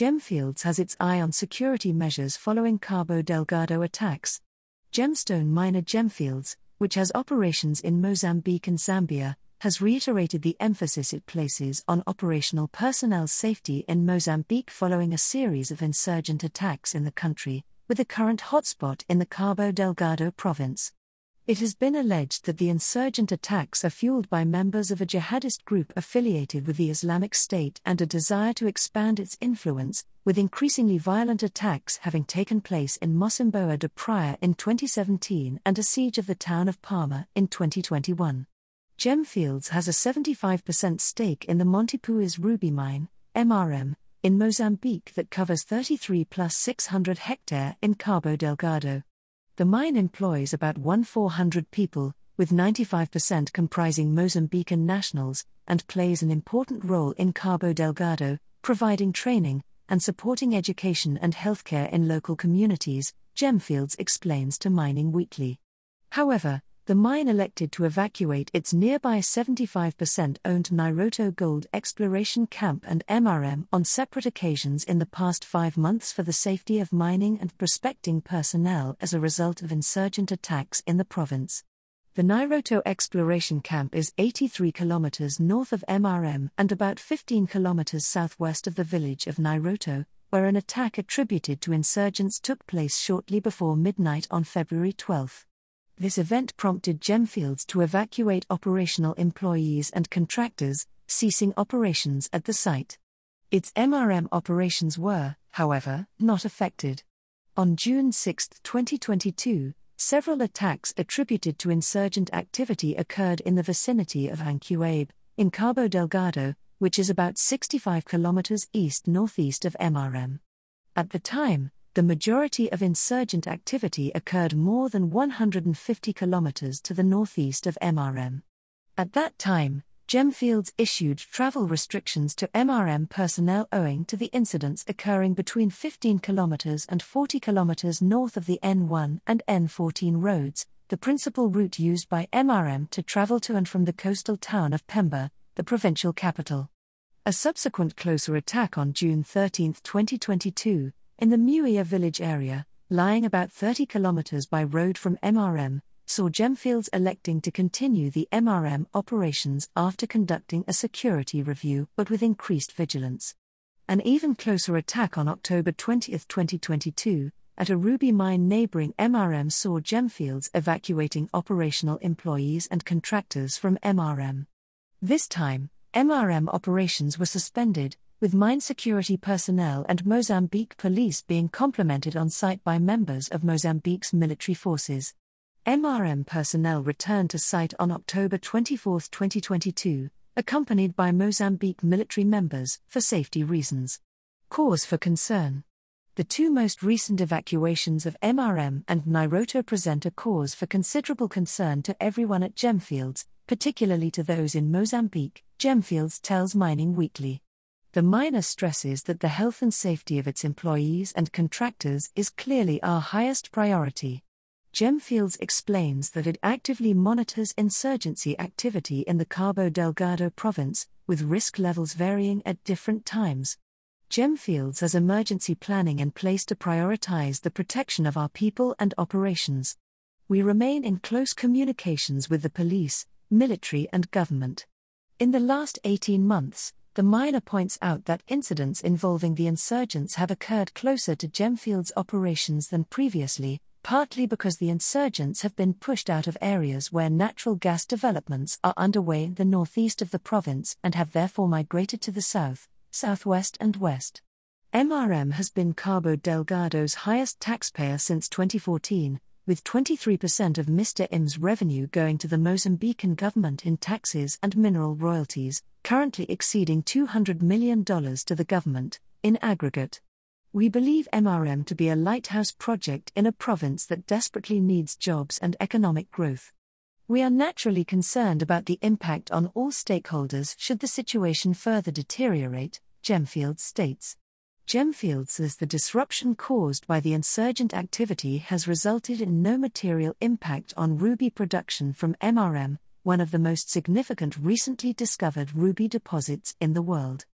Gemfields has its eye on security measures following Cabo Delgado attacks. Gemstone miner Gemfields, which has operations in Mozambique and Zambia, has reiterated the emphasis it places on operational personnel safety in Mozambique following a series of insurgent attacks in the country, with a current hotspot in the Cabo Delgado province. It has been alleged that the insurgent attacks are fueled by members of a jihadist group affiliated with the Islamic State and a desire to expand its influence, with increasingly violent attacks having taken place in Mocimboa de Praia in 2017 and a siege of the town of Palma in 2021. Gemfields has a 75% stake in the Montepuez Ruby Mine, MRM, in Mozambique that covers 33 plus 600 hectare in Cabo Delgado. The mine employs about 1,400 people, with 95% comprising Mozambican nationals, and plays an important role in Cabo Delgado, providing training and supporting education and healthcare in local communities, Gemfields explains to Mining Weekly. However, the mine elected to evacuate its nearby 75% owned Nairoto Gold Exploration Camp and MRM on separate occasions in the past five months for the safety of mining and prospecting personnel as a result of insurgent attacks in the province. The Nairoto Exploration Camp is 83 kilometers north of MRM and about 15 kilometers southwest of the village of Nairoto, where an attack attributed to insurgents took place shortly before midnight on February 12. This event prompted Gemfields to evacuate operational employees and contractors, ceasing operations at the site. Its MRM operations were, however, not affected. On June 6, 2022, several attacks attributed to insurgent activity occurred in the vicinity of Ancuabe, in Cabo Delgado, which is about 65 kilometers east northeast of MRM. At the time, the majority of insurgent activity occurred more than 150 kilometers to the northeast of MRM. At that time, Gemfields issued travel restrictions to MRM personnel owing to the incidents occurring between 15 kilometers and 40 kilometers north of the N1 and N14 roads, the principal route used by MRM to travel to and from the coastal town of Pemba, the provincial capital. A subsequent closer attack on June 13, 2022, in the Muia village area, lying about 30 kilometers by road from MRM, saw Gemfields electing to continue the MRM operations after conducting a security review but with increased vigilance. An even closer attack on October 20, 2022, at a ruby mine neighboring MRM saw Gemfields evacuating operational employees and contractors from MRM. This time, MRM operations were suspended, with mine security personnel and Mozambique police being complemented on site by members of Mozambique's military forces. MRM personnel returned to site on October 24, 2022, accompanied by Mozambique military members, for safety reasons. Cause for concern. The two most recent evacuations of MRM and Nairoto present a cause for considerable concern to everyone at Gemfields, particularly to those in Mozambique, Gemfields tells Mining Weekly. The miner stresses that the health and safety of its employees and contractors is clearly our highest priority. Gemfields explains that it actively monitors insurgency activity in the Cabo Delgado province, with risk levels varying at different times. Gemfields has emergency planning in place to prioritize the protection of our people and operations. We remain in close communications with the police, military, and government. In the last 18 months, the miner points out that incidents involving the insurgents have occurred closer to Gemfield's operations than previously, partly because the insurgents have been pushed out of areas where natural gas developments are underway in the northeast of the province and have therefore migrated to the south, southwest, and west. MRM has been Cabo Delgado's highest taxpayer since 2014, with 23% of MRM's revenue going to the Mozambican government in taxes and mineral royalties, currently exceeding $200 million to the government, in aggregate. We believe MRM to be a lighthouse project in a province that desperately needs jobs and economic growth. We are naturally concerned about the impact on all stakeholders should the situation further deteriorate, Gemfield states. Gemfield says the disruption caused by the insurgent activity has resulted in no material impact on ruby production from MRM, one of the most significant recently discovered ruby deposits in the world.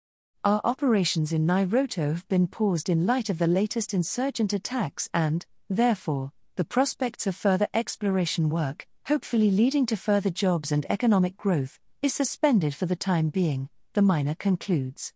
Our operations in Nairoto have been paused in light of the latest insurgent attacks and, therefore, the prospects of further exploration work, hopefully leading to further jobs and economic growth, is suspended for the time being, the miner concludes.